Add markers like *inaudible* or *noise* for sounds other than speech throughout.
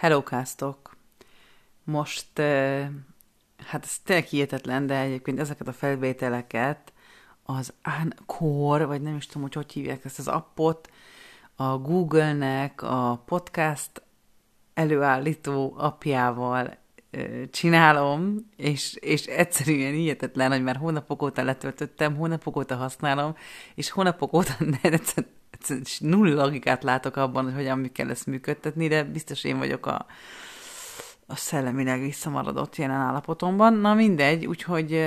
Hellókáztok! Most, hát ez tényleg hihetetlen, de egyébként ezeket a felvételeket az Anchor, vagy nem is tudom, hogy hogy hívják ezt az appot, a Google-nek a podcast előállító apjával csinálom, és, és egyszerűen hihetetlen, hogy már hónapok óta letöltöttem, hónapok óta használom, és hónapok óta *laughs* egyszerűen nulla logikát látok abban, hogy hogyan kell ezt működtetni, de biztos én vagyok a, a szellemileg visszamaradott jelen állapotomban. Na mindegy, úgyhogy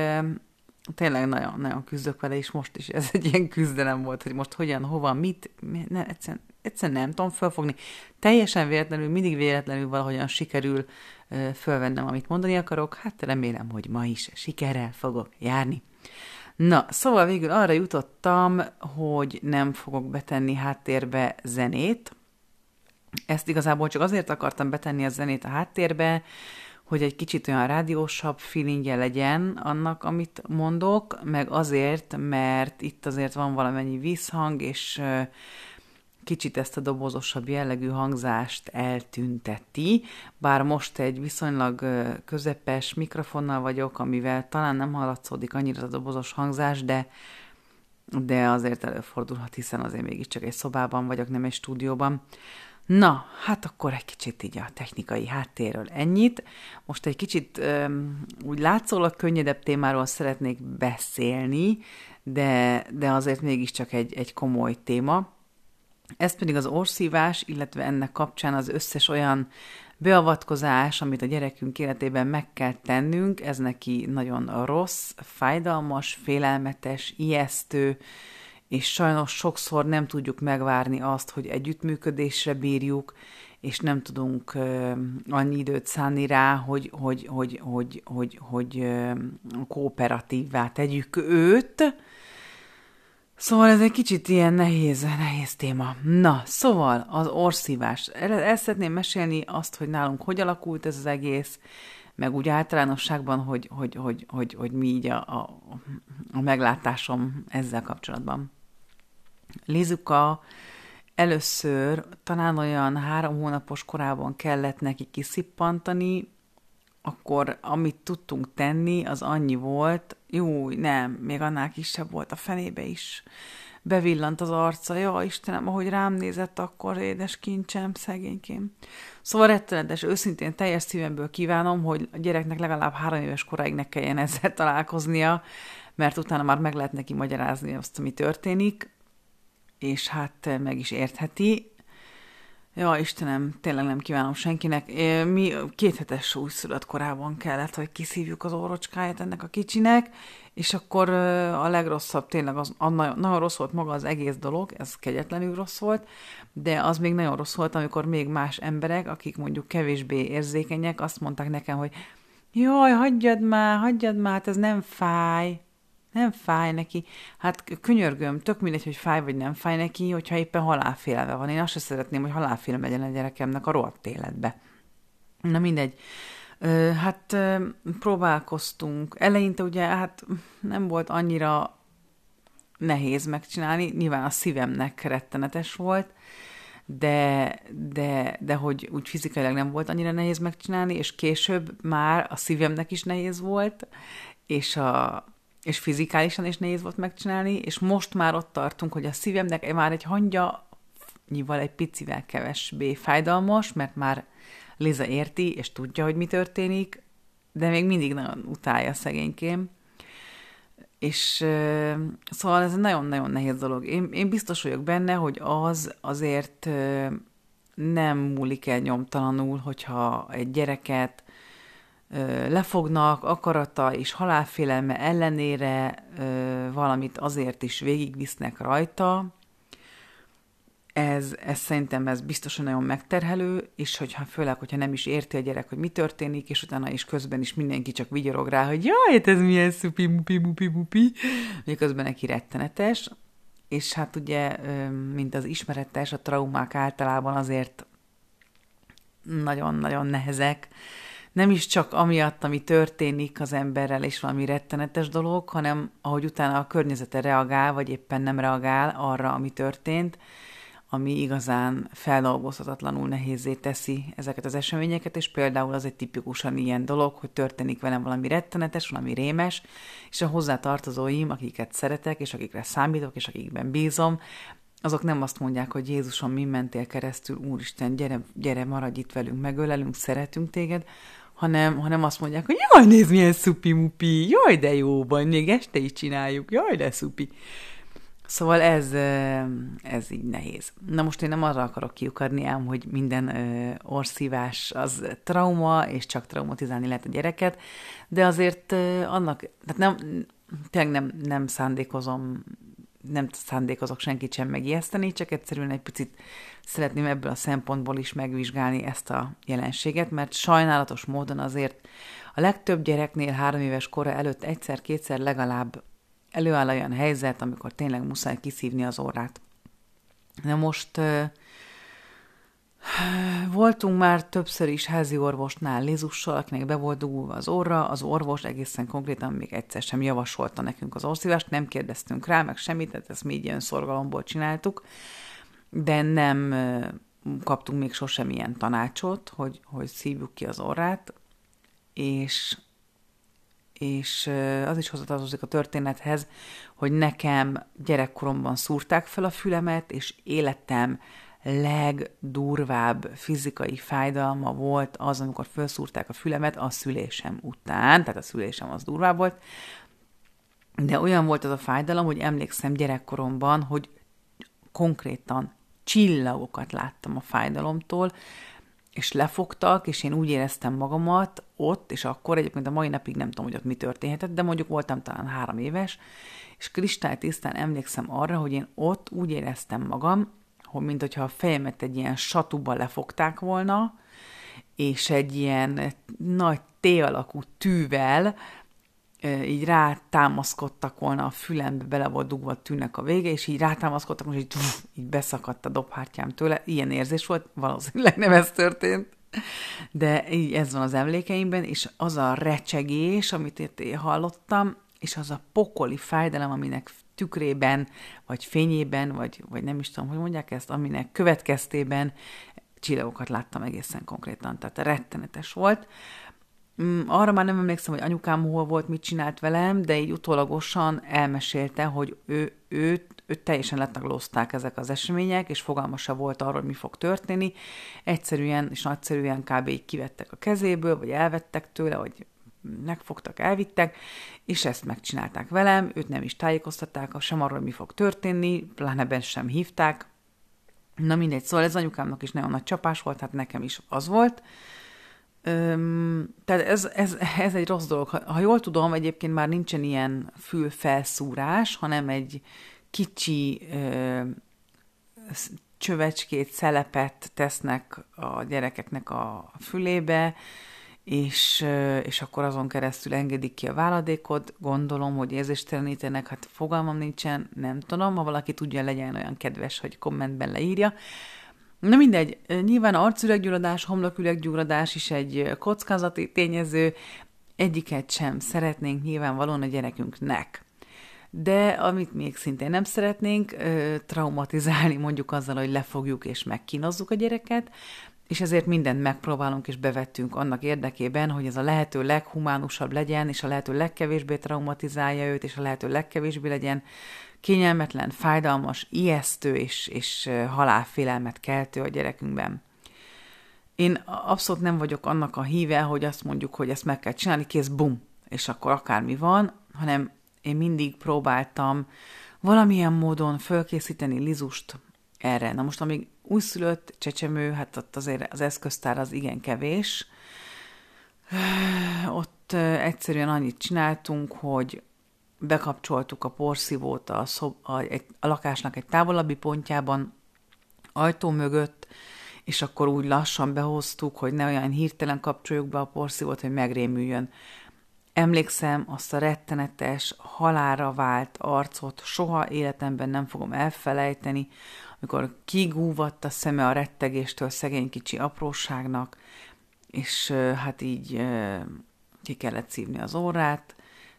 tényleg nagyon, nagyon küzdök vele, és most is ez egy ilyen küzdelem volt, hogy most hogyan, hova, mit, ne, egyszerűen, egyszerűen nem tudom felfogni. Teljesen véletlenül, mindig véletlenül valahogyan sikerül fölvennem, amit mondani akarok. Hát remélem, hogy ma is sikerrel fogok járni. Na, szóval végül arra jutottam, hogy nem fogok betenni háttérbe zenét. Ezt igazából csak azért akartam betenni a zenét a háttérbe, hogy egy kicsit olyan rádiósabb feelingje legyen annak, amit mondok, meg azért, mert itt azért van valamennyi vízhang, és kicsit ezt a dobozosabb jellegű hangzást eltünteti, bár most egy viszonylag közepes mikrofonnal vagyok, amivel talán nem hallatszódik annyira a dobozos hangzás, de, de azért előfordulhat, hiszen azért mégiscsak egy szobában vagyok, nem egy stúdióban. Na, hát akkor egy kicsit így a technikai háttérről ennyit. Most egy kicsit um, úgy látszólag könnyedebb témáról szeretnék beszélni, de, de azért mégiscsak egy, egy komoly téma. Ez pedig az orszívás, illetve ennek kapcsán az összes olyan beavatkozás, amit a gyerekünk életében meg kell tennünk, ez neki nagyon rossz, fájdalmas, félelmetes, ijesztő, és sajnos sokszor nem tudjuk megvárni azt, hogy együttműködésre bírjuk, és nem tudunk annyi időt szánni rá, hogy, hogy, hogy, hogy, hogy, hogy uh, kooperatívvá tegyük őt, Szóval ez egy kicsit ilyen nehéz, nehéz téma. Na, szóval az orszívás. El, el szeretném mesélni azt, hogy nálunk hogy alakult ez az egész, meg úgy általánosságban, hogy, hogy, hogy, hogy, hogy mi így a, a, a meglátásom ezzel kapcsolatban. Lizuka először talán olyan három hónapos korában kellett neki kiszippantani, akkor amit tudtunk tenni, az annyi volt, jó, nem, még annál kisebb volt a fenébe is. Bevillant az arca, ja Istenem, ahogy rám nézett, akkor édes kincsem, szegénykém. Szóval rettenetes, őszintén teljes szívemből kívánom, hogy a gyereknek legalább három éves koráig ne kelljen ezzel *laughs* találkoznia, mert utána már meg lehet neki magyarázni azt, ami történik, és hát meg is értheti, Ja, Istenem, tényleg nem kívánom senkinek. Mi kéthetes újszülött korában kellett, hogy kiszívjuk az órocskáját ennek a kicsinek, és akkor a legrosszabb tényleg az, a, nagyon, nagyon rossz volt maga az egész dolog, ez kegyetlenül rossz volt, de az még nagyon rossz volt, amikor még más emberek, akik mondjuk kevésbé érzékenyek, azt mondták nekem, hogy jaj, hagyjad már, hagyjad már, hát ez nem fáj, nem fáj neki. Hát könyörgöm, tök mindegy, hogy fáj vagy nem fáj neki, hogyha éppen halálfélve van. Én azt sem szeretném, hogy halálfélve legyen a gyerekemnek a rohadt életbe. Na mindegy. Hát próbálkoztunk. Eleinte ugye hát nem volt annyira nehéz megcsinálni, nyilván a szívemnek rettenetes volt, de, de, de hogy úgy fizikailag nem volt annyira nehéz megcsinálni, és később már a szívemnek is nehéz volt, és a, és fizikálisan is nehéz volt megcsinálni, és most már ott tartunk, hogy a szívemnek már egy hangja nyival egy picivel kevesbé fájdalmas, mert már Liza érti, és tudja, hogy mi történik, de még mindig nagyon utálja szegénykém. És uh, szóval ez egy nagyon-nagyon nehéz dolog. Én, én biztos vagyok benne, hogy az azért nem múlik el nyomtalanul, hogyha egy gyereket lefognak, akarata és halálfélelme ellenére valamit azért is végigvisznek rajta, ez, ez szerintem ez biztosan nagyon megterhelő, és hogyha főleg, hogyha nem is érti a gyerek, hogy mi történik, és utána is közben is mindenki csak vigyorog rá, hogy jaj, hát ez milyen szupi, mupi, mupi, mupi, miközben neki rettenetes, és hát ugye, mint az ismeretes, a traumák általában azért nagyon-nagyon nehezek, nem is csak amiatt, ami történik az emberrel, és valami rettenetes dolog, hanem ahogy utána a környezete reagál, vagy éppen nem reagál arra, ami történt, ami igazán feldolgozhatatlanul nehézé teszi ezeket az eseményeket, és például az egy tipikusan ilyen dolog, hogy történik velem valami rettenetes, valami rémes, és a hozzá tartozóim, akiket szeretek, és akikre számítok, és akikben bízom, azok nem azt mondják, hogy Jézusom, mi mentél keresztül, Úristen, gyere, gyere, maradj itt velünk, megölelünk, szeretünk téged, hanem, hanem azt mondják, hogy jaj, nézd, milyen szupi-mupi, jaj, de jó van, még este is csináljuk, jaj, de szupi. Szóval ez, ez így nehéz. Na most én nem arra akarok kiukadni ám, hogy minden orszívás az trauma, és csak traumatizálni lehet a gyereket, de azért annak, tehát nem, tényleg nem, nem szándékozom nem szándékozok senkit sem megijeszteni, csak egyszerűen egy picit szeretném ebből a szempontból is megvizsgálni ezt a jelenséget, mert sajnálatos módon azért a legtöbb gyereknél három éves kora előtt egyszer-kétszer legalább előáll olyan helyzet, amikor tényleg muszáj kiszívni az orrát. Na most Voltunk már többször is házi orvosnál Lizussal, akinek be volt dugulva az orra, az orvos egészen konkrétan még egyszer sem javasolta nekünk az orszívást, nem kérdeztünk rá, meg semmit, tehát ezt mi így ilyen szorgalomból csináltuk, de nem kaptunk még sosem ilyen tanácsot, hogy, hogy szívjuk ki az orrát, és, és az is hozzatartozik a történethez, hogy nekem gyerekkoromban szúrták fel a fülemet, és életem legdurvább fizikai fájdalma volt az, amikor felszúrták a fülemet a szülésem után, tehát a szülésem az durvább volt, de olyan volt az a fájdalom, hogy emlékszem gyerekkoromban, hogy konkrétan csillagokat láttam a fájdalomtól, és lefogtak, és én úgy éreztem magamat ott, és akkor egyébként a mai napig nem tudom, hogy ott mi történhetett, de mondjuk voltam talán három éves, és kristálytisztán emlékszem arra, hogy én ott úgy éreztem magam, hogy mint hogyha a fejemet egy ilyen satuba lefogták volna, és egy ilyen nagy T-alakú tűvel így rátámaszkodtak volna a fülembe, bele volt dugva a tűnek a vége, és így rátámaszkodtak, most így, így beszakadt a dobhártyám tőle. Ilyen érzés volt, valószínűleg nem ez történt. De így ez van az emlékeimben, és az a recsegés, amit én hallottam, és az a pokoli fájdalom, aminek tükrében, vagy fényében, vagy, vagy nem is tudom, hogy mondják ezt, aminek következtében csillagokat láttam egészen konkrétan, tehát rettenetes volt. Mm, arra már nem emlékszem, hogy anyukám hol volt, mit csinált velem, de így utólagosan elmesélte, hogy ő, őt, őt teljesen letaglózták ezek az események, és fogalma se volt arról, hogy mi fog történni. Egyszerűen és nagyszerűen kb. így kivettek a kezéből, vagy elvettek tőle, vagy megfogtak, elvittek, és ezt megcsinálták velem, őt nem is tájékoztatták sem arról, mi fog történni, pláne ben sem hívták. Na mindegy, szóval ez anyukámnak is nagyon nagy csapás volt, hát nekem is az volt. Öm, tehát ez, ez, ez egy rossz dolog. Ha, ha jól tudom, egyébként már nincsen ilyen fülfelszúrás, hanem egy kicsi ö, csövecskét, szelepet tesznek a gyerekeknek a fülébe, és, és akkor azon keresztül engedik ki a váladékot, gondolom, hogy érzéstelenítenek, hát fogalmam nincsen, nem tudom, ha valaki tudja, legyen olyan kedves, hogy kommentben leírja. Na mindegy, nyilván arcüreggyulladás, homloküreggyulladás is egy kockázati tényező, egyiket sem szeretnénk nyilvánvalóan a gyerekünknek. De amit még szintén nem szeretnénk, traumatizálni mondjuk azzal, hogy lefogjuk és megkínozzuk a gyereket, és ezért mindent megpróbálunk és bevettünk annak érdekében, hogy ez a lehető leghumánusabb legyen, és a lehető legkevésbé traumatizálja őt, és a lehető legkevésbé legyen kényelmetlen, fájdalmas, ijesztő és, és halálfélelmet keltő a gyerekünkben. Én abszolút nem vagyok annak a híve, hogy azt mondjuk, hogy ezt meg kell csinálni, kész, bum, és akkor akármi van, hanem én mindig próbáltam valamilyen módon fölkészíteni Lizust erre. Na most, amíg újszülött csecsemő, hát ott azért az eszköztár az igen kevés. *sighs* Ott egyszerűen annyit csináltunk, hogy bekapcsoltuk a porszívót a, szob, a, egy, a lakásnak egy távolabbi pontjában, ajtó mögött, és akkor úgy lassan behoztuk, hogy ne olyan hirtelen kapcsoljuk be a porszívót, hogy megrémüljön. Emlékszem azt a rettenetes, halára vált arcot, soha életemben nem fogom elfelejteni, amikor kigúvatt a szeme a rettegéstől szegény kicsi apróságnak, és hát így ki kellett szívni az órát.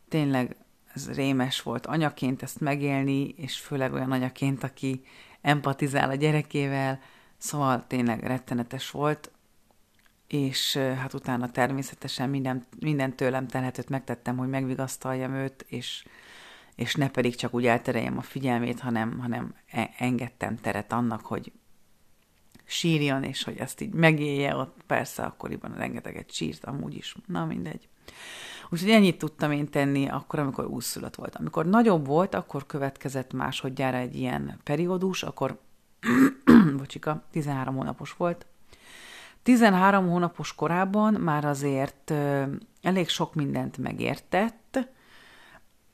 Tényleg ez rémes volt anyaként ezt megélni, és főleg olyan anyaként, aki empatizál a gyerekével, szóval tényleg rettenetes volt, és hát utána természetesen minden, minden tőlem telhetőt megtettem, hogy megvigasztaljam őt, és, és ne pedig csak úgy eltereljem a figyelmét, hanem, hanem e, engedtem teret annak, hogy sírjon, és hogy ezt így megélje, ott persze akkoriban rengeteget sírt, amúgy is, na mindegy. Úgyhogy ennyit tudtam én tenni akkor, amikor úszszülött volt. Amikor nagyobb volt, akkor következett másodjára egy ilyen periódus, akkor, *clears throat* bocsika, 13 hónapos volt. 13 hónapos korában már azért elég sok mindent megértett,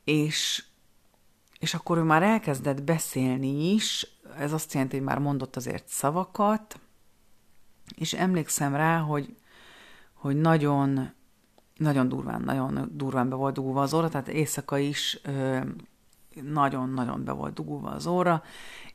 és, és akkor ő már elkezdett beszélni is, ez azt jelenti, hogy már mondott azért szavakat, és emlékszem rá, hogy, hogy nagyon, nagyon durván, nagyon durván be volt dugulva az óra, tehát éjszaka is nagyon-nagyon be volt dugulva az óra,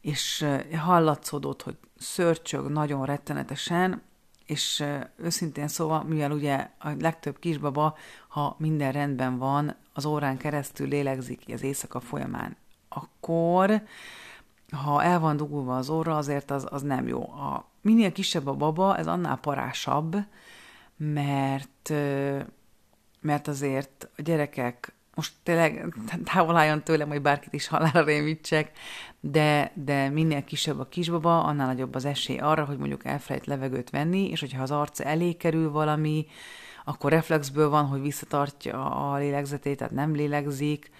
és hallatszódott, hogy szörcsög nagyon rettenetesen, és őszintén szóval, mivel ugye a legtöbb kisbaba, ha minden rendben van, az órán keresztül lélegzik az éjszaka folyamán, akkor ha el van dugulva az óra, azért az, az nem jó. A, minél kisebb a baba, ez annál parásabb, mert, mert azért a gyerekek, most tényleg távol álljon tőlem, hogy bárkit is halára rémítsek, de, de minél kisebb a kisbaba, annál nagyobb az esély arra, hogy mondjuk elfelejt levegőt venni, és hogyha az arc elé kerül valami, akkor reflexből van, hogy visszatartja a lélegzetét, tehát nem lélegzik,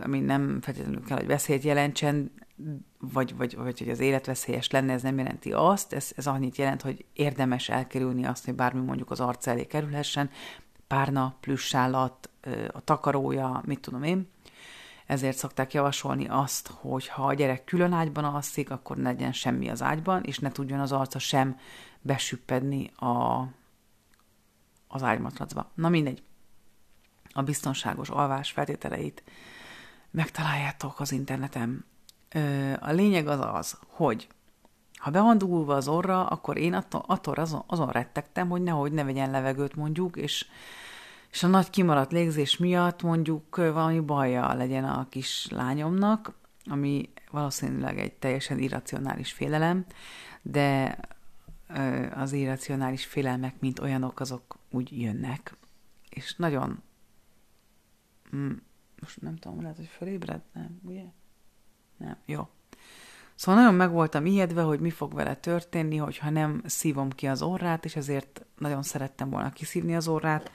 ami nem feltétlenül kell, hogy veszélyt jelentsen, vagy, vagy, vagy hogy az életveszélyes lenne, ez nem jelenti azt, ez, ez annyit jelent, hogy érdemes elkerülni azt, hogy bármi mondjuk az arc elé kerülhessen, párna, plüssállat, a takarója, mit tudom én. Ezért szokták javasolni azt, hogy ha a gyerek külön ágyban alszik, akkor ne legyen semmi az ágyban, és ne tudjon az arca sem besüppedni a, az ágymatracba. Na mindegy a biztonságos alvás feltételeit megtaláljátok az interneten. A lényeg az az, hogy ha be van dugulva az orra, akkor én attól, attól azon, azon rettegtem, hogy nehogy ne vegyen levegőt mondjuk, és, és a nagy kimaradt légzés miatt mondjuk valami baja legyen a kis lányomnak, ami valószínűleg egy teljesen irracionális félelem, de az irracionális félelmek, mint olyanok, azok úgy jönnek. És nagyon Mm, most nem tudom, lehet, hogy fölébred? Nem, ugye? Nem, jó. Szóval nagyon meg voltam ijedve, hogy mi fog vele történni, hogyha nem szívom ki az orrát, és ezért nagyon szerettem volna kiszívni az orrát,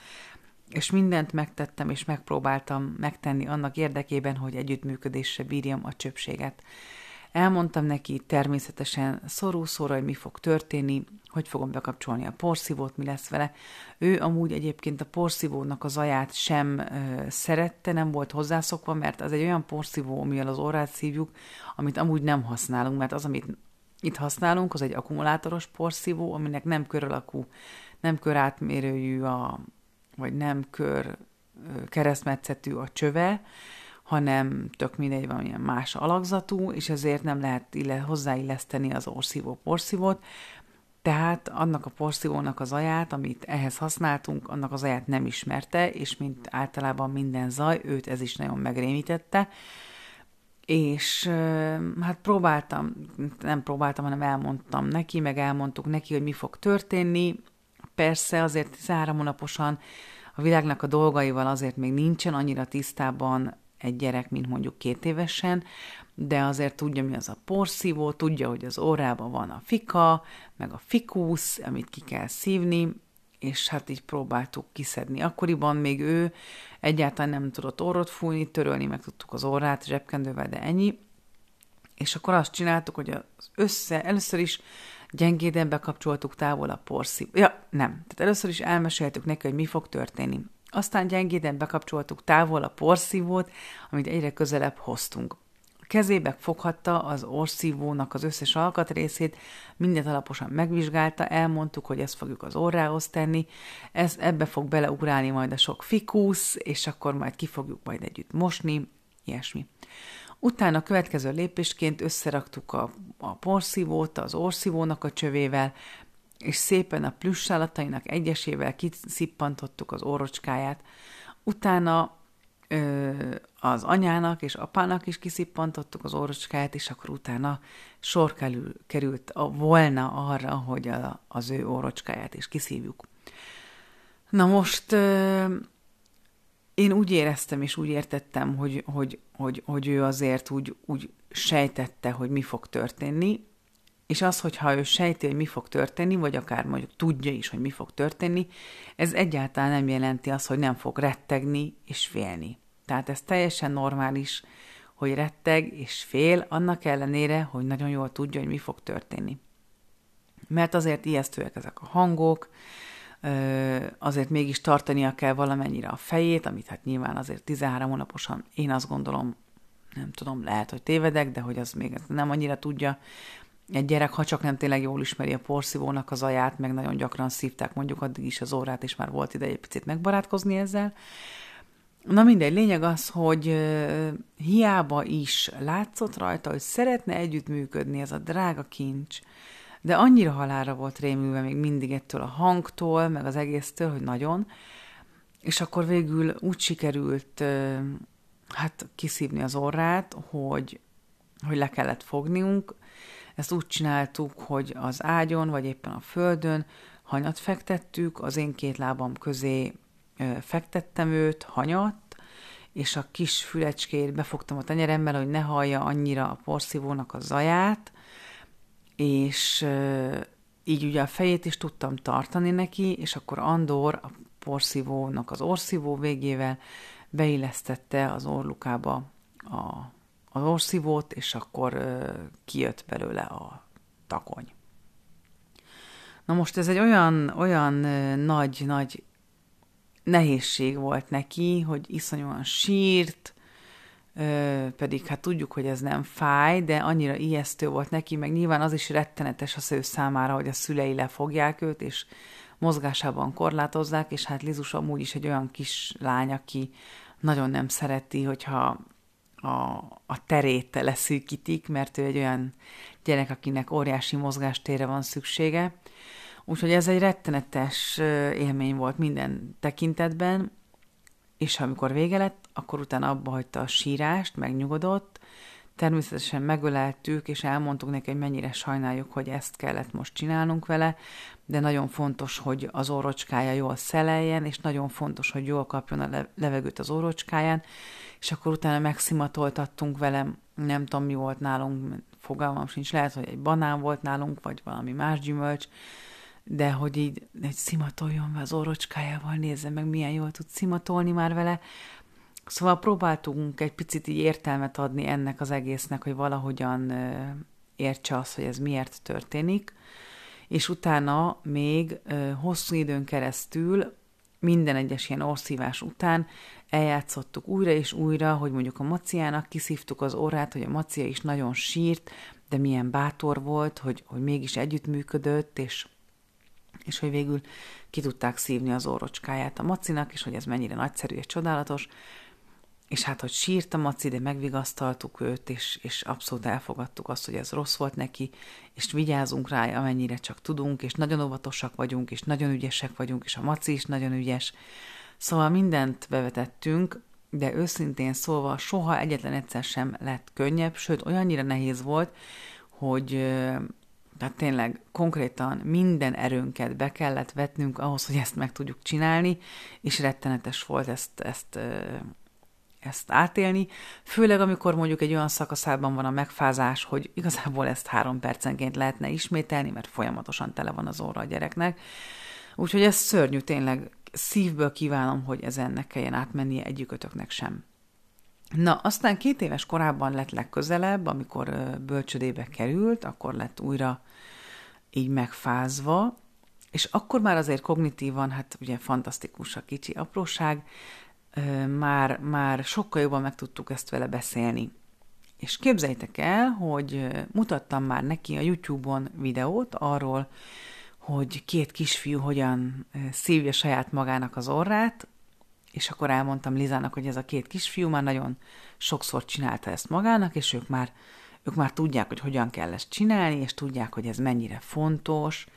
és mindent megtettem, és megpróbáltam megtenni annak érdekében, hogy együttműködésre bírjam a csöpséget. Elmondtam neki természetesen szorú-szóra, hogy mi fog történni, hogy fogom bekapcsolni a porszívót, mi lesz vele. Ő amúgy egyébként a porszívónak az aját sem ö, szerette, nem volt hozzászokva, mert az egy olyan porszívó, amivel az orrát szívjuk, amit amúgy nem használunk, mert az, amit itt használunk, az egy akkumulátoros porszívó, aminek nem kör alakú, nem kör átmérőjű a, vagy nem kör keresztmetszetű a csöve, hanem tök mindegy valamilyen más alakzatú, és ezért nem lehet ille, hozzáilleszteni az orszívó porszívót, tehát annak a porszívónak az aját, amit ehhez használtunk, annak az aját nem ismerte, és mint általában minden zaj, őt ez is nagyon megrémítette, és hát próbáltam, nem próbáltam, hanem elmondtam neki, meg elmondtuk neki, hogy mi fog történni. Persze azért 13 hónaposan a világnak a dolgaival azért még nincsen annyira tisztában egy gyerek, mint mondjuk két évesen, de azért tudja, mi az a porszívó, tudja, hogy az órában van a fika, meg a fikusz, amit ki kell szívni, és hát így próbáltuk kiszedni. Akkoriban még ő egyáltalán nem tudott orrot fújni, törölni meg tudtuk az orrát zsebkendővel, de ennyi. És akkor azt csináltuk, hogy az össze, először is gyengéden bekapcsoltuk távol a porszív. Ja, nem. Tehát először is elmeséltük neki, hogy mi fog történni. Aztán gyengéden bekapcsoltuk távol a porszívót, amit egyre közelebb hoztunk. Kezébe foghatta az orszívónak az összes alkatrészét, mindent alaposan megvizsgálta, elmondtuk, hogy ezt fogjuk az orrához tenni, ez, ebbe fog beleugrálni majd a sok fikusz, és akkor majd ki fogjuk majd együtt mosni, ilyesmi. Utána a következő lépésként összeraktuk a, a porszívót az orszívónak a csövével, és szépen a plüssállatainak egyesével kiszippantottuk az órocskáját. Utána ö, az anyának és apának is kiszippantottuk az órocskáját, és akkor utána sor kerül, került a, volna arra, hogy a, az ő órocskáját is kiszívjuk. Na most én úgy éreztem és úgy értettem, hogy, hogy, hogy, hogy ő azért úgy, úgy sejtette, hogy mi fog történni, és az, hogyha ő sejti, hogy mi fog történni, vagy akár mondjuk tudja is, hogy mi fog történni, ez egyáltalán nem jelenti azt, hogy nem fog rettegni és félni. Tehát ez teljesen normális, hogy retteg és fél, annak ellenére, hogy nagyon jól tudja, hogy mi fog történni. Mert azért ijesztőek ezek a hangok, azért mégis tartania kell valamennyire a fejét, amit hát nyilván azért 13 hónaposan én azt gondolom, nem tudom, lehet, hogy tévedek, de hogy az még nem annyira tudja egy gyerek, ha csak nem tényleg jól ismeri a porszívónak az aját, meg nagyon gyakran szívták mondjuk addig is az órát, és már volt ide egy picit megbarátkozni ezzel. Na mindegy, lényeg az, hogy hiába is látszott rajta, hogy szeretne együttműködni ez a drága kincs, de annyira halára volt rémülve még mindig ettől a hangtól, meg az egésztől, hogy nagyon, és akkor végül úgy sikerült hát kiszívni az orrát, hogy, hogy le kellett fogniunk, ezt úgy csináltuk, hogy az ágyon, vagy éppen a földön hanyat fektettük, az én két lábam közé fektettem őt, hanyat, és a kis fülecskét befogtam a tenyeremmel, hogy ne hallja annyira a porszívónak a zaját, és így ugye a fejét is tudtam tartani neki, és akkor Andor a porszívónak az orszívó végével beillesztette az orlukába a az orszívót, és akkor kijött belőle a takony. Na most ez egy olyan, olyan nagy-nagy nehézség volt neki, hogy iszonyúan sírt, pedig hát tudjuk, hogy ez nem fáj, de annyira ijesztő volt neki, meg nyilván az is rettenetes az ő számára, hogy a szülei lefogják őt, és mozgásában korlátozzák, és hát Lizus amúgy is egy olyan kis lány, aki nagyon nem szereti, hogyha a, a terét leszűkítik, mert ő egy olyan gyerek, akinek óriási mozgástére van szüksége. Úgyhogy ez egy rettenetes élmény volt minden tekintetben, és amikor vége lett, akkor utána abba hagyta a sírást, megnyugodott, természetesen megöleltük, és elmondtuk neki, hogy mennyire sajnáljuk, hogy ezt kellett most csinálnunk vele, de nagyon fontos, hogy az órocskája jól szeleljen, és nagyon fontos, hogy jól kapjon a levegőt az órocskáján, és akkor utána megszimatoltattunk velem, nem tudom, mi volt nálunk, fogalmam sincs, lehet, hogy egy banán volt nálunk, vagy valami más gyümölcs, de hogy így egy szimatoljon az órocskájával, nézze meg, milyen jól tud szimatolni már vele. Szóval próbáltunk egy picit így értelmet adni ennek az egésznek, hogy valahogyan értse azt, hogy ez miért történik, és utána még hosszú időn keresztül minden egyes ilyen orszívás után eljátszottuk újra és újra, hogy mondjuk a maciának kiszívtuk az orrát, hogy a macia is nagyon sírt, de milyen bátor volt, hogy, hogy mégis együttműködött, és, és hogy végül ki tudták szívni az orrocskáját a macinak, és hogy ez mennyire nagyszerű és csodálatos. És hát, hogy sírt a maci, de megvigasztaltuk őt, és, és abszolút elfogadtuk azt, hogy ez rossz volt neki, és vigyázunk rá, amennyire csak tudunk, és nagyon óvatosak vagyunk, és nagyon ügyesek vagyunk, és a maci is nagyon ügyes, Szóval mindent bevetettünk, de őszintén szólva soha egyetlen egyszer sem lett könnyebb, sőt olyannyira nehéz volt, hogy tehát tényleg konkrétan minden erőnket be kellett vetnünk ahhoz, hogy ezt meg tudjuk csinálni, és rettenetes volt ezt, ezt, ezt átélni, főleg amikor mondjuk egy olyan szakaszában van a megfázás, hogy igazából ezt három percenként lehetne ismételni, mert folyamatosan tele van az óra a gyereknek. Úgyhogy ez szörnyű, tényleg szívből kívánom, hogy ezen ne kelljen átmennie egyikötöknek sem. Na, aztán két éves korában lett legközelebb, amikor bölcsödébe került, akkor lett újra így megfázva, és akkor már azért kognitívan, hát ugye fantasztikus a kicsi apróság, már, már sokkal jobban meg tudtuk ezt vele beszélni. És képzeljétek el, hogy mutattam már neki a YouTube-on videót arról, hogy két kisfiú hogyan szívja saját magának az orrát, és akkor elmondtam Lizának, hogy ez a két kisfiú már nagyon sokszor csinálta ezt magának, és ők már, ők már tudják, hogy hogyan kell ezt csinálni, és tudják, hogy ez mennyire fontos,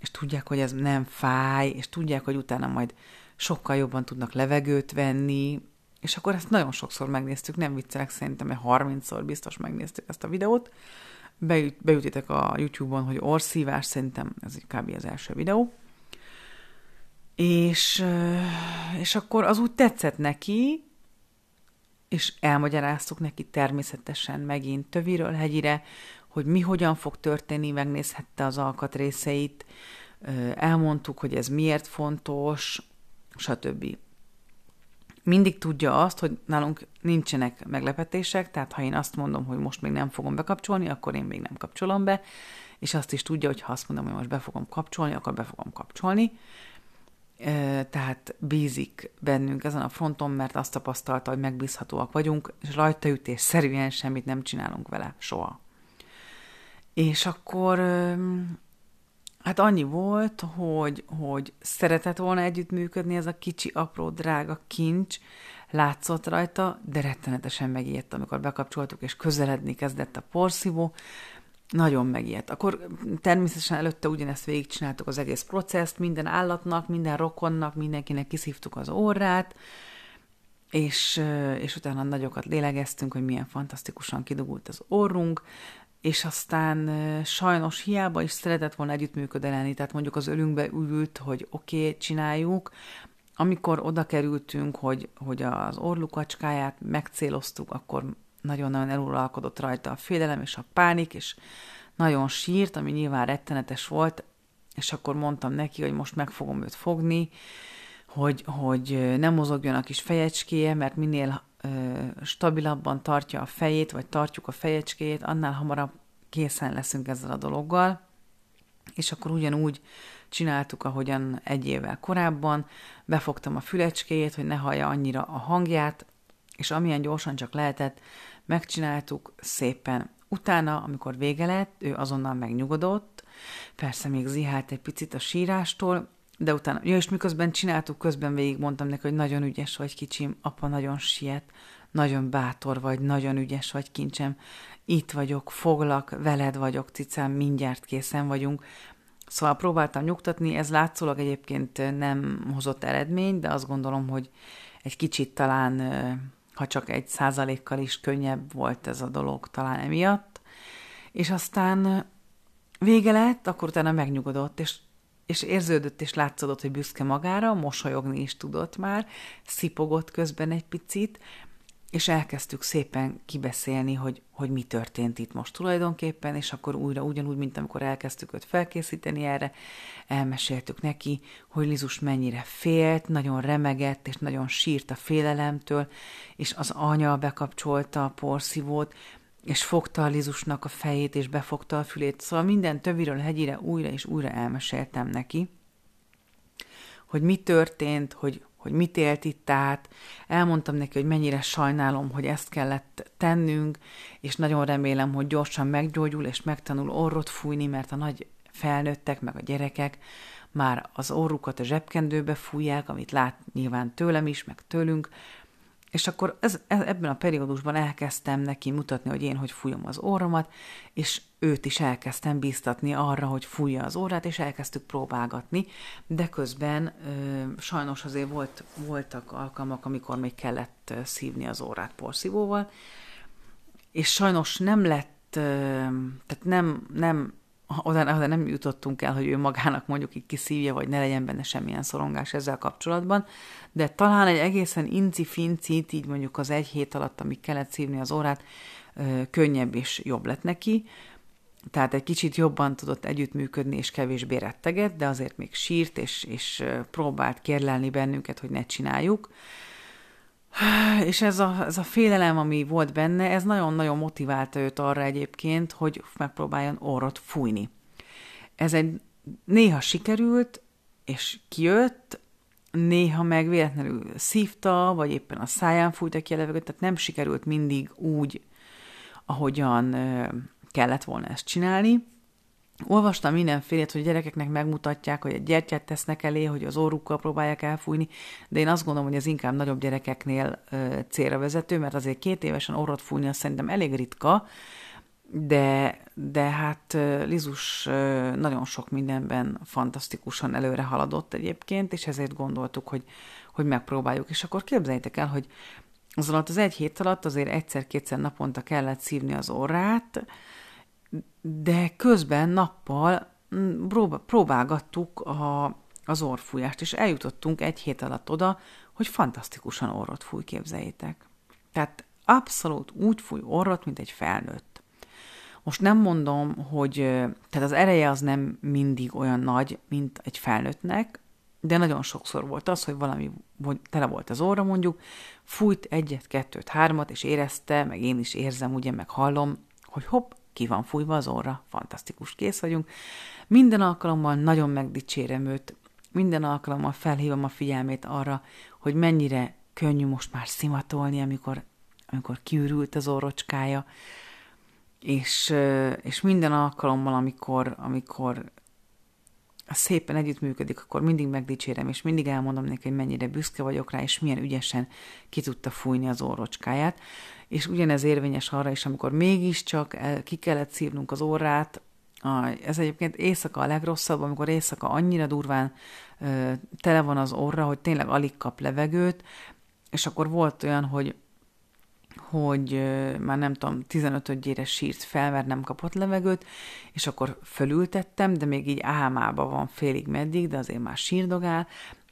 és tudják, hogy ez nem fáj, és tudják, hogy utána majd sokkal jobban tudnak levegőt venni, És akkor ezt nagyon sokszor megnéztük, nem viccelek, szerintem 30-szor biztos megnéztük ezt a videót. Beüt, beütitek a YouTube-on, hogy orszívás, szerintem ez kb. az első videó. És, és akkor az úgy tetszett neki, és elmagyaráztuk neki természetesen megint töviről hegyire, hogy mi hogyan fog történni, megnézhette az alkatrészeit, elmondtuk, hogy ez miért fontos, stb. Mindig tudja azt, hogy nálunk nincsenek meglepetések, tehát ha én azt mondom, hogy most még nem fogom bekapcsolni, akkor én még nem kapcsolom be, és azt is tudja, hogy ha azt mondom, hogy most be fogom kapcsolni, akkor be fogom kapcsolni tehát bízik bennünk ezen a fronton, mert azt tapasztalta, hogy megbízhatóak vagyunk, és rajtaütés szerűen semmit nem csinálunk vele, soha. És akkor hát annyi volt, hogy, hogy szeretett volna együttműködni ez a kicsi, apró, drága kincs, látszott rajta, de rettenetesen megijedt, amikor bekapcsoltuk, és közeledni kezdett a porszívó, nagyon megijedt. Akkor természetesen előtte ugyanezt végigcsináltuk az egész processzt, minden állatnak, minden rokonnak, mindenkinek kiszívtuk az órát, és, és utána nagyokat lélegeztünk, hogy milyen fantasztikusan kidugult az orrunk, és aztán sajnos hiába is szeretett volna együttműködni, tehát mondjuk az ölünkbe ült, hogy oké, okay, csináljuk, amikor oda kerültünk, hogy, hogy az orlukacskáját megcéloztuk, akkor nagyon-nagyon eluralkodott rajta a félelem és a pánik, és nagyon sírt, ami nyilván rettenetes volt, és akkor mondtam neki, hogy most meg fogom őt fogni, hogy, hogy nem mozogjon a kis fejecskéje, mert minél stabilabban tartja a fejét, vagy tartjuk a fejecskéjét, annál hamarabb készen leszünk ezzel a dologgal. És akkor ugyanúgy csináltuk, ahogyan egy évvel korábban, befogtam a fülecskéjét, hogy ne hallja annyira a hangját, és amilyen gyorsan csak lehetett, megcsináltuk szépen. Utána, amikor vége lett, ő azonnal megnyugodott, persze még zihált egy picit a sírástól, de utána, ja, és miközben csináltuk, közben végig mondtam neki, hogy nagyon ügyes vagy, kicsim, apa nagyon siet, nagyon bátor vagy, nagyon ügyes vagy, kincsem, itt vagyok, foglak, veled vagyok, cicám, mindjárt készen vagyunk. Szóval próbáltam nyugtatni, ez látszólag egyébként nem hozott eredményt, de azt gondolom, hogy egy kicsit talán ha csak egy százalékkal is könnyebb volt ez a dolog talán emiatt. És aztán vége lett, akkor utána megnyugodott, és, és érződött és látszódott, hogy büszke magára, mosolyogni is tudott már, szipogott közben egy picit, és elkezdtük szépen kibeszélni, hogy, hogy mi történt itt most tulajdonképpen, és akkor újra ugyanúgy, mint amikor elkezdtük őt felkészíteni erre, elmeséltük neki, hogy Lizus mennyire félt, nagyon remegett, és nagyon sírt a félelemtől, és az anya bekapcsolta a porszívót, és fogta a Lizusnak a fejét, és befogta a fülét. Szóval minden töviről hegyire újra és újra elmeséltem neki, hogy mi történt, hogy hogy mit élt itt át. Elmondtam neki, hogy mennyire sajnálom, hogy ezt kellett tennünk, és nagyon remélem, hogy gyorsan meggyógyul, és megtanul orrot fújni, mert a nagy felnőttek, meg a gyerekek már az orrukat a zsebkendőbe fújják, amit lát nyilván tőlem is, meg tőlünk, és akkor ez, ebben a periódusban elkezdtem neki mutatni, hogy én hogy fújom az orromat, és őt is elkezdtem bíztatni arra, hogy fújja az órát, és elkezdtük próbálgatni, de közben ö, sajnos azért volt, voltak alkalmak, amikor még kellett szívni az órát porszívóval, és sajnos nem lett, ö, tehát nem, nem oda, oda nem jutottunk el, hogy ő magának mondjuk így kiszívja, vagy ne legyen benne semmilyen szorongás ezzel kapcsolatban, de talán egy egészen inci-fincit, így mondjuk az egy hét alatt, amíg kellett szívni az órát, könnyebb és jobb lett neki, tehát egy kicsit jobban tudott együttműködni, és kevésbé retteget, de azért még sírt, és, és próbált kérlelni bennünket, hogy ne csináljuk. *sighs* És ez a, ez a félelem, ami volt benne, ez nagyon-nagyon motiválta őt arra egyébként, hogy megpróbáljon orrot fújni. Ez egy néha sikerült, és kijött, néha meg véletlenül szívta, vagy éppen a száján fújta ki a levegőt, tehát nem sikerült mindig úgy, ahogyan kellett volna ezt csinálni. Olvastam mindenfélét, hogy gyerekeknek megmutatják, hogy egy gyertyát tesznek elé, hogy az orrukkal próbálják elfújni, de én azt gondolom, hogy ez inkább nagyobb gyerekeknél ö, célra vezető, mert azért két évesen orrot fújni azt szerintem elég ritka, de, de hát Lizus nagyon sok mindenben fantasztikusan előre haladott egyébként, és ezért gondoltuk, hogy, hogy megpróbáljuk. És akkor képzeljétek el, hogy az alatt az egy hét alatt azért egyszer-kétszer naponta kellett szívni az orrát, de közben nappal mm, próbálgattuk a, az orfújást, és eljutottunk egy hét alatt oda, hogy fantasztikusan orrot fúj, képzeljétek. Tehát abszolút úgy fúj orrot, mint egy felnőtt. Most nem mondom, hogy tehát az ereje az nem mindig olyan nagy, mint egy felnőttnek, de nagyon sokszor volt az, hogy valami hogy tele volt az óra mondjuk, fújt egyet, kettőt, hármat, és érezte, meg én is érzem, ugye, meg hallom, hogy hopp, ki van fújva az óra, fantasztikus, kész vagyunk. Minden alkalommal nagyon megdicsérem őt, minden alkalommal felhívom a figyelmét arra, hogy mennyire könnyű most már szimatolni, amikor, amikor kiürült az orrocskája, és, és minden alkalommal, amikor, amikor szépen együttműködik, akkor mindig megdicsérem, és mindig elmondom neki, hogy mennyire büszke vagyok rá, és milyen ügyesen ki tudta fújni az orrocskáját. És ugyanez érvényes arra is, amikor mégiscsak el, ki kellett szívnunk az orrát, ez egyébként éjszaka a legrosszabb, amikor éjszaka annyira durván ö, tele van az orra, hogy tényleg alig kap levegőt, és akkor volt olyan, hogy hogy már nem tudom, 15-ödjére sírt fel, mert nem kapott levegőt, és akkor fölültettem, de még így álmába van félig meddig, de azért már sírdogál,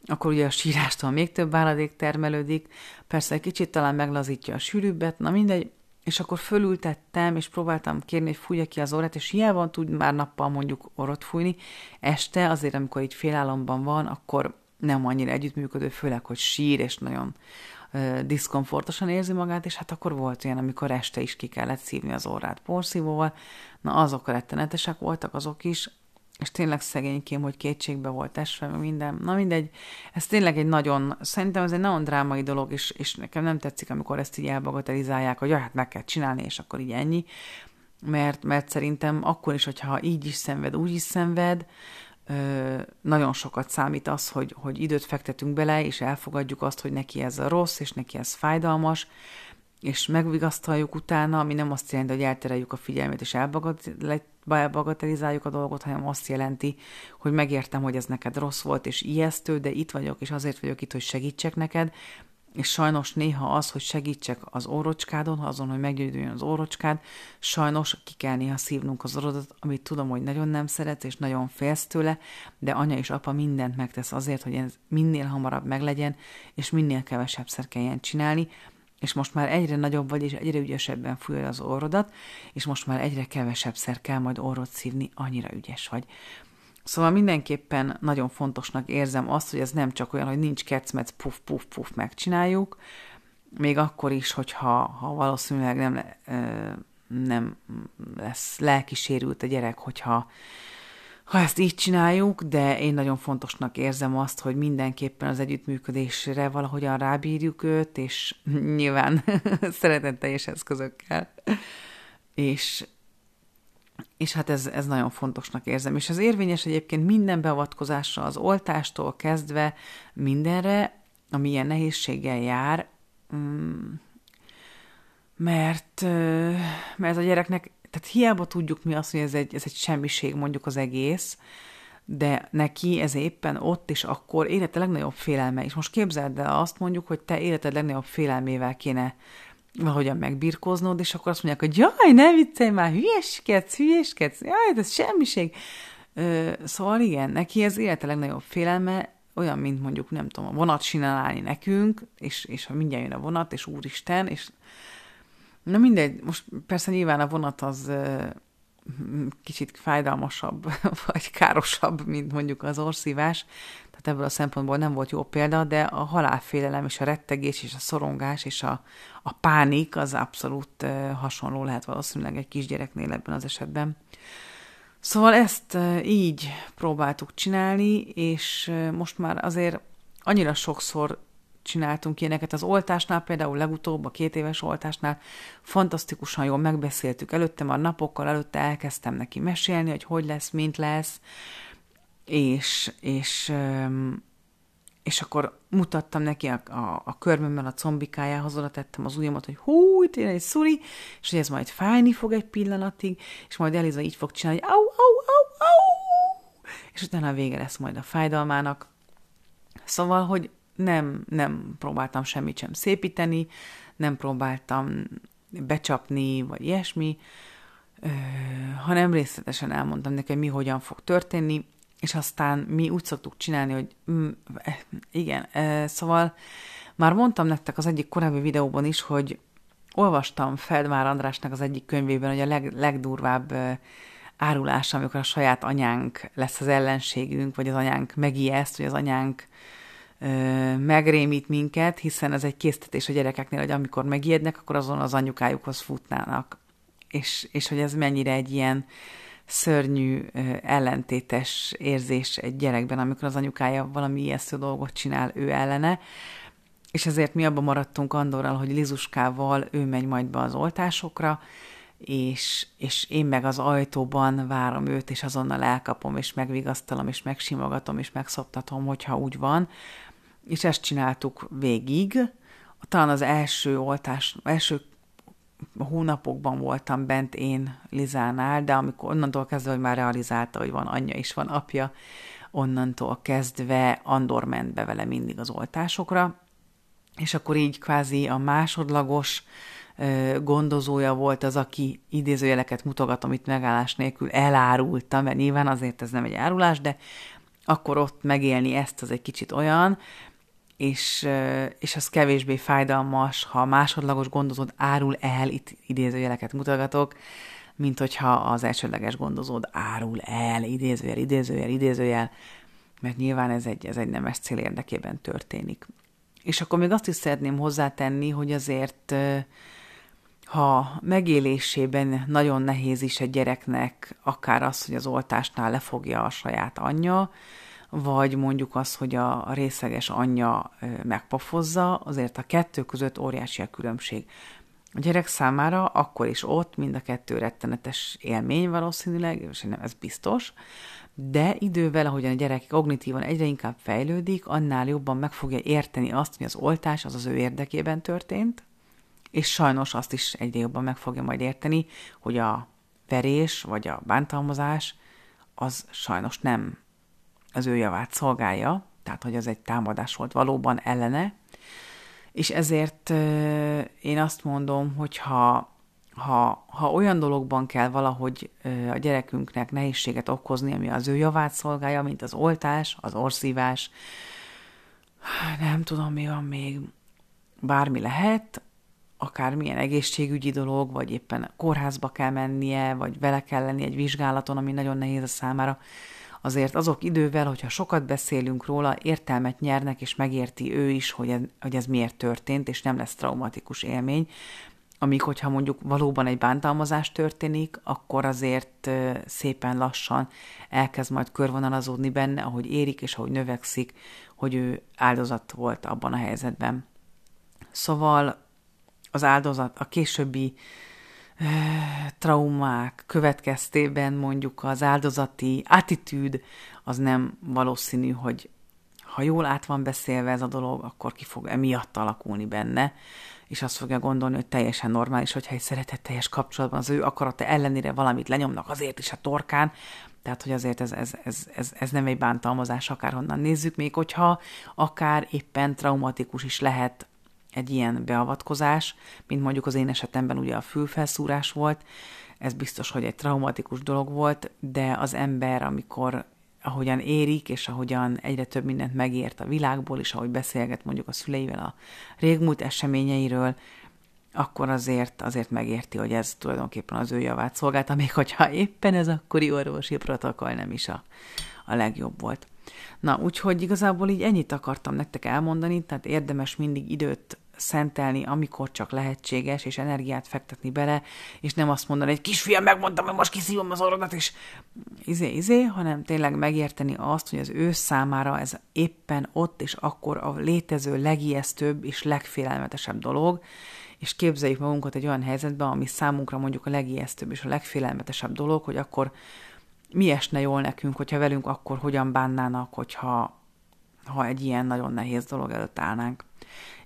akkor ugye a sírástól még több áradék termelődik, persze egy kicsit talán meglazítja a sűrűbbet, na mindegy, és akkor fölültettem, és próbáltam kérni, hogy fújja ki az orrát, és hiába tud már nappal mondjuk orrot fújni, este azért, amikor így félálomban van, akkor nem annyira együttműködő, főleg, hogy sír, és nagyon diszkomfortosan érzi magát, és hát akkor volt olyan, amikor este is ki kellett szívni az orrát porszívóval. Na azok rettenetesek voltak, azok is, és tényleg szegénykém, hogy kétségbe volt esve, minden. Na mindegy, ez tényleg egy nagyon, szerintem ez egy nagyon drámai dolog, és, és nekem nem tetszik, amikor ezt így elbagatelizálják, hogy ja, hát meg kell csinálni, és akkor így ennyi. Mert, mert szerintem akkor is, hogyha így is szenved, úgy is szenved, nagyon sokat számít az, hogy, hogy időt fektetünk bele, és elfogadjuk azt, hogy neki ez a rossz, és neki ez fájdalmas, és megvigasztaljuk utána, ami nem azt jelenti, hogy eltereljük a figyelmét, és elbagatelizáljuk a dolgot, hanem azt jelenti, hogy megértem, hogy ez neked rossz volt, és ijesztő, de itt vagyok, és azért vagyok itt, hogy segítsek neked, és sajnos néha az, hogy segítsek az orrocskádon, azon, hogy meggyógyuljon az orrocskád, sajnos ki kell néha szívnunk az orrodat, amit tudom, hogy nagyon nem szeretsz, és nagyon félsz tőle, de anya és apa mindent megtesz azért, hogy ez minél hamarabb meglegyen, és minél kevesebb kelljen csinálni, és most már egyre nagyobb vagy, és egyre ügyesebben fújja az orrodat, és most már egyre kevesebb szer kell majd orrot szívni, annyira ügyes vagy. Szóval mindenképpen nagyon fontosnak érzem azt, hogy ez nem csak olyan, hogy nincs kecmec, puf, puf, puf, megcsináljuk, még akkor is, hogyha ha valószínűleg nem, nem lesz lelkisérült a gyerek, hogyha ha ezt így csináljuk, de én nagyon fontosnak érzem azt, hogy mindenképpen az együttműködésre valahogyan rábírjuk őt, és *laughs* nyilván *laughs* szeretetteljes eszközökkel. És, és hát ez, ez nagyon fontosnak érzem. És az érvényes egyébként minden beavatkozásra, az oltástól kezdve mindenre, ami ilyen nehézséggel jár, mm, mert, mert a gyereknek, tehát hiába tudjuk mi azt, hogy ez egy, ez egy semmiség mondjuk az egész, de neki ez éppen ott és akkor élete legnagyobb félelme. És most képzeld el azt mondjuk, hogy te életed legnagyobb félelmével kéne valahogyan megbirkóznod, és akkor azt mondják, hogy jaj, ne viccelj már, hülyeskedsz, hülyeskedsz, jaj, ez semmiség. Ö, szóval igen, neki ez élete legnagyobb félelme, olyan, mint mondjuk, nem tudom, a vonat sinálni nekünk, és, és ha mindjárt jön a vonat, és úristen, és na mindegy, most persze nyilván a vonat az kicsit fájdalmasabb, *laughs* vagy károsabb, mint mondjuk az orszívás, tehát ebből a szempontból nem volt jó példa, de a halálfélelem és a rettegés és a szorongás és a, a pánik az abszolút hasonló lehet valószínűleg egy kisgyereknél ebben az esetben. Szóval ezt így próbáltuk csinálni, és most már azért annyira sokszor csináltunk ilyeneket az oltásnál, például legutóbb a két éves oltásnál fantasztikusan jól megbeszéltük előtte, már napokkal előtte elkezdtem neki mesélni, hogy hogy lesz, mint lesz, és, és, és akkor mutattam neki a, a, a körmömmel a combikájához, oda tettem az ujjamat, hogy hú, itt egy szuri, és hogy ez majd fájni fog egy pillanatig, és majd Eliza így fog csinálni, hogy au, au, au, au, és utána a vége lesz majd a fájdalmának. Szóval, hogy nem, nem próbáltam semmit sem szépíteni, nem próbáltam becsapni, vagy ilyesmi, hanem részletesen elmondtam nekem, mi hogyan fog történni, és aztán mi úgy szoktuk csinálni, hogy mm, igen, szóval már mondtam nektek az egyik korábbi videóban is, hogy olvastam Feldmár Andrásnak az egyik könyvében, hogy a leg, legdurvább árulás, amikor a saját anyánk lesz az ellenségünk, vagy az anyánk megijeszt, vagy az anyánk megrémít minket, hiszen ez egy késztetés a gyerekeknél, hogy amikor megijednek, akkor azon az anyukájukhoz futnának. És, és hogy ez mennyire egy ilyen szörnyű, ellentétes érzés egy gyerekben, amikor az anyukája valami ijesztő dolgot csinál ő ellene. És ezért mi abban maradtunk Andorral, hogy Lizuskával ő megy majd be az oltásokra, és, és én meg az ajtóban várom őt, és azonnal elkapom, és megvigasztalom, és megsimogatom, és megszoptatom, hogyha úgy van. És ezt csináltuk végig. Talán az első oltás, első hónapokban voltam bent én Lizánál, de amikor onnantól kezdve, hogy már realizálta, hogy van anyja és van apja, onnantól kezdve Andor ment be vele mindig az oltásokra, és akkor így kvázi a másodlagos gondozója volt az, aki idézőjeleket mutogatom itt megállás nélkül elárulta, mert nyilván azért ez nem egy árulás, de akkor ott megélni ezt az egy kicsit olyan, és, és az kevésbé fájdalmas, ha másodlagos gondozód árul el, itt idézőjeleket mutogatok, mint hogyha az elsődleges gondozód árul el, idézőjel, idézőjel, idézőjel, mert nyilván ez egy, ez egy nemes cél érdekében történik. És akkor még azt is szeretném hozzátenni, hogy azért ha megélésében nagyon nehéz is egy gyereknek, akár az, hogy az oltásnál lefogja a saját anyja, vagy mondjuk az, hogy a részleges anyja megpofozza, azért a kettő között óriási a különbség. A gyerek számára akkor is ott mind a kettő rettenetes élmény valószínűleg, és nem ez biztos, de idővel, ahogyan a gyerek kognitívan egyre inkább fejlődik, annál jobban meg fogja érteni azt, hogy az oltás az az ő érdekében történt, és sajnos azt is egyre jobban meg fogja majd érteni, hogy a verés vagy a bántalmazás az sajnos nem az ő javát szolgálja, tehát hogy az egy támadás volt valóban ellene, és ezért én azt mondom, hogy ha, ha, ha olyan dologban kell valahogy a gyerekünknek nehézséget okozni, ami az ő javát szolgálja, mint az oltás, az orszívás, nem tudom, mi van még, bármi lehet, akármilyen egészségügyi dolog, vagy éppen kórházba kell mennie, vagy vele kell lenni egy vizsgálaton, ami nagyon nehéz a számára, azért azok idővel, hogyha sokat beszélünk róla, értelmet nyernek, és megérti ő is, hogy ez, hogy ez miért történt, és nem lesz traumatikus élmény. Amíg, hogyha mondjuk valóban egy bántalmazás történik, akkor azért szépen lassan elkezd majd körvonalazódni benne, ahogy érik és ahogy növekszik, hogy ő áldozat volt abban a helyzetben. Szóval az áldozat, a későbbi traumák következtében mondjuk az áldozati attitűd az nem valószínű, hogy ha jól át van beszélve ez a dolog, akkor ki fog emiatt alakulni benne, és azt fogja gondolni, hogy teljesen normális, hogyha egy szeretetteljes kapcsolatban az ő akarata ellenére valamit lenyomnak azért is a torkán, tehát, hogy azért ez, ez, ez, ez, ez nem egy bántalmazás, akárhonnan nézzük, még hogyha akár éppen traumatikus is lehet egy ilyen beavatkozás, mint mondjuk az én esetemben ugye a fülfelszúrás volt, ez biztos, hogy egy traumatikus dolog volt, de az ember, amikor ahogyan érik, és ahogyan egyre több mindent megért a világból, és ahogy beszélget mondjuk a szüleivel a régmúlt eseményeiről, akkor azért, azért megérti, hogy ez tulajdonképpen az ő javát szolgálta, még hogyha éppen ez akkori orvosi protokoll nem is a, a legjobb volt. Na, úgyhogy igazából így ennyit akartam nektek elmondani, tehát érdemes mindig időt szentelni, amikor csak lehetséges, és energiát fektetni bele, és nem azt mondani, hogy kisfiam, megmondtam, hogy most kiszívom az orrodat, és izé, izé, hanem tényleg megérteni azt, hogy az ő számára ez éppen ott és akkor a létező legijesztőbb és legfélelmetesebb dolog, és képzeljük magunkat egy olyan helyzetben, ami számunkra mondjuk a legijesztőbb és a legfélelmetesebb dolog, hogy akkor mi esne jól nekünk, hogyha velünk akkor hogyan bánnának, hogyha ha egy ilyen nagyon nehéz dolog előtt állnánk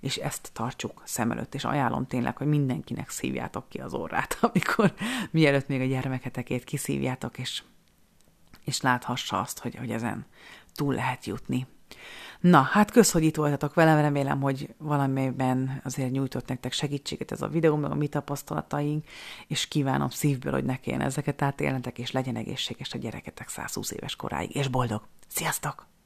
és ezt tartsuk szem előtt, és ajánlom tényleg, hogy mindenkinek szívjátok ki az orrát, *laughs* amikor mielőtt még a gyermeketekét kiszívjátok, és, és láthassa azt, hogy, hogy ezen túl lehet jutni. Na, hát kösz, hogy itt voltatok velem, remélem, hogy valamiben azért nyújtott nektek segítséget ez a videó, meg a mi tapasztalataink, és kívánom szívből, hogy ne kelljen ezeket átélnetek, és legyen egészséges a gyereketek 120 éves koráig, és boldog! Sziasztok!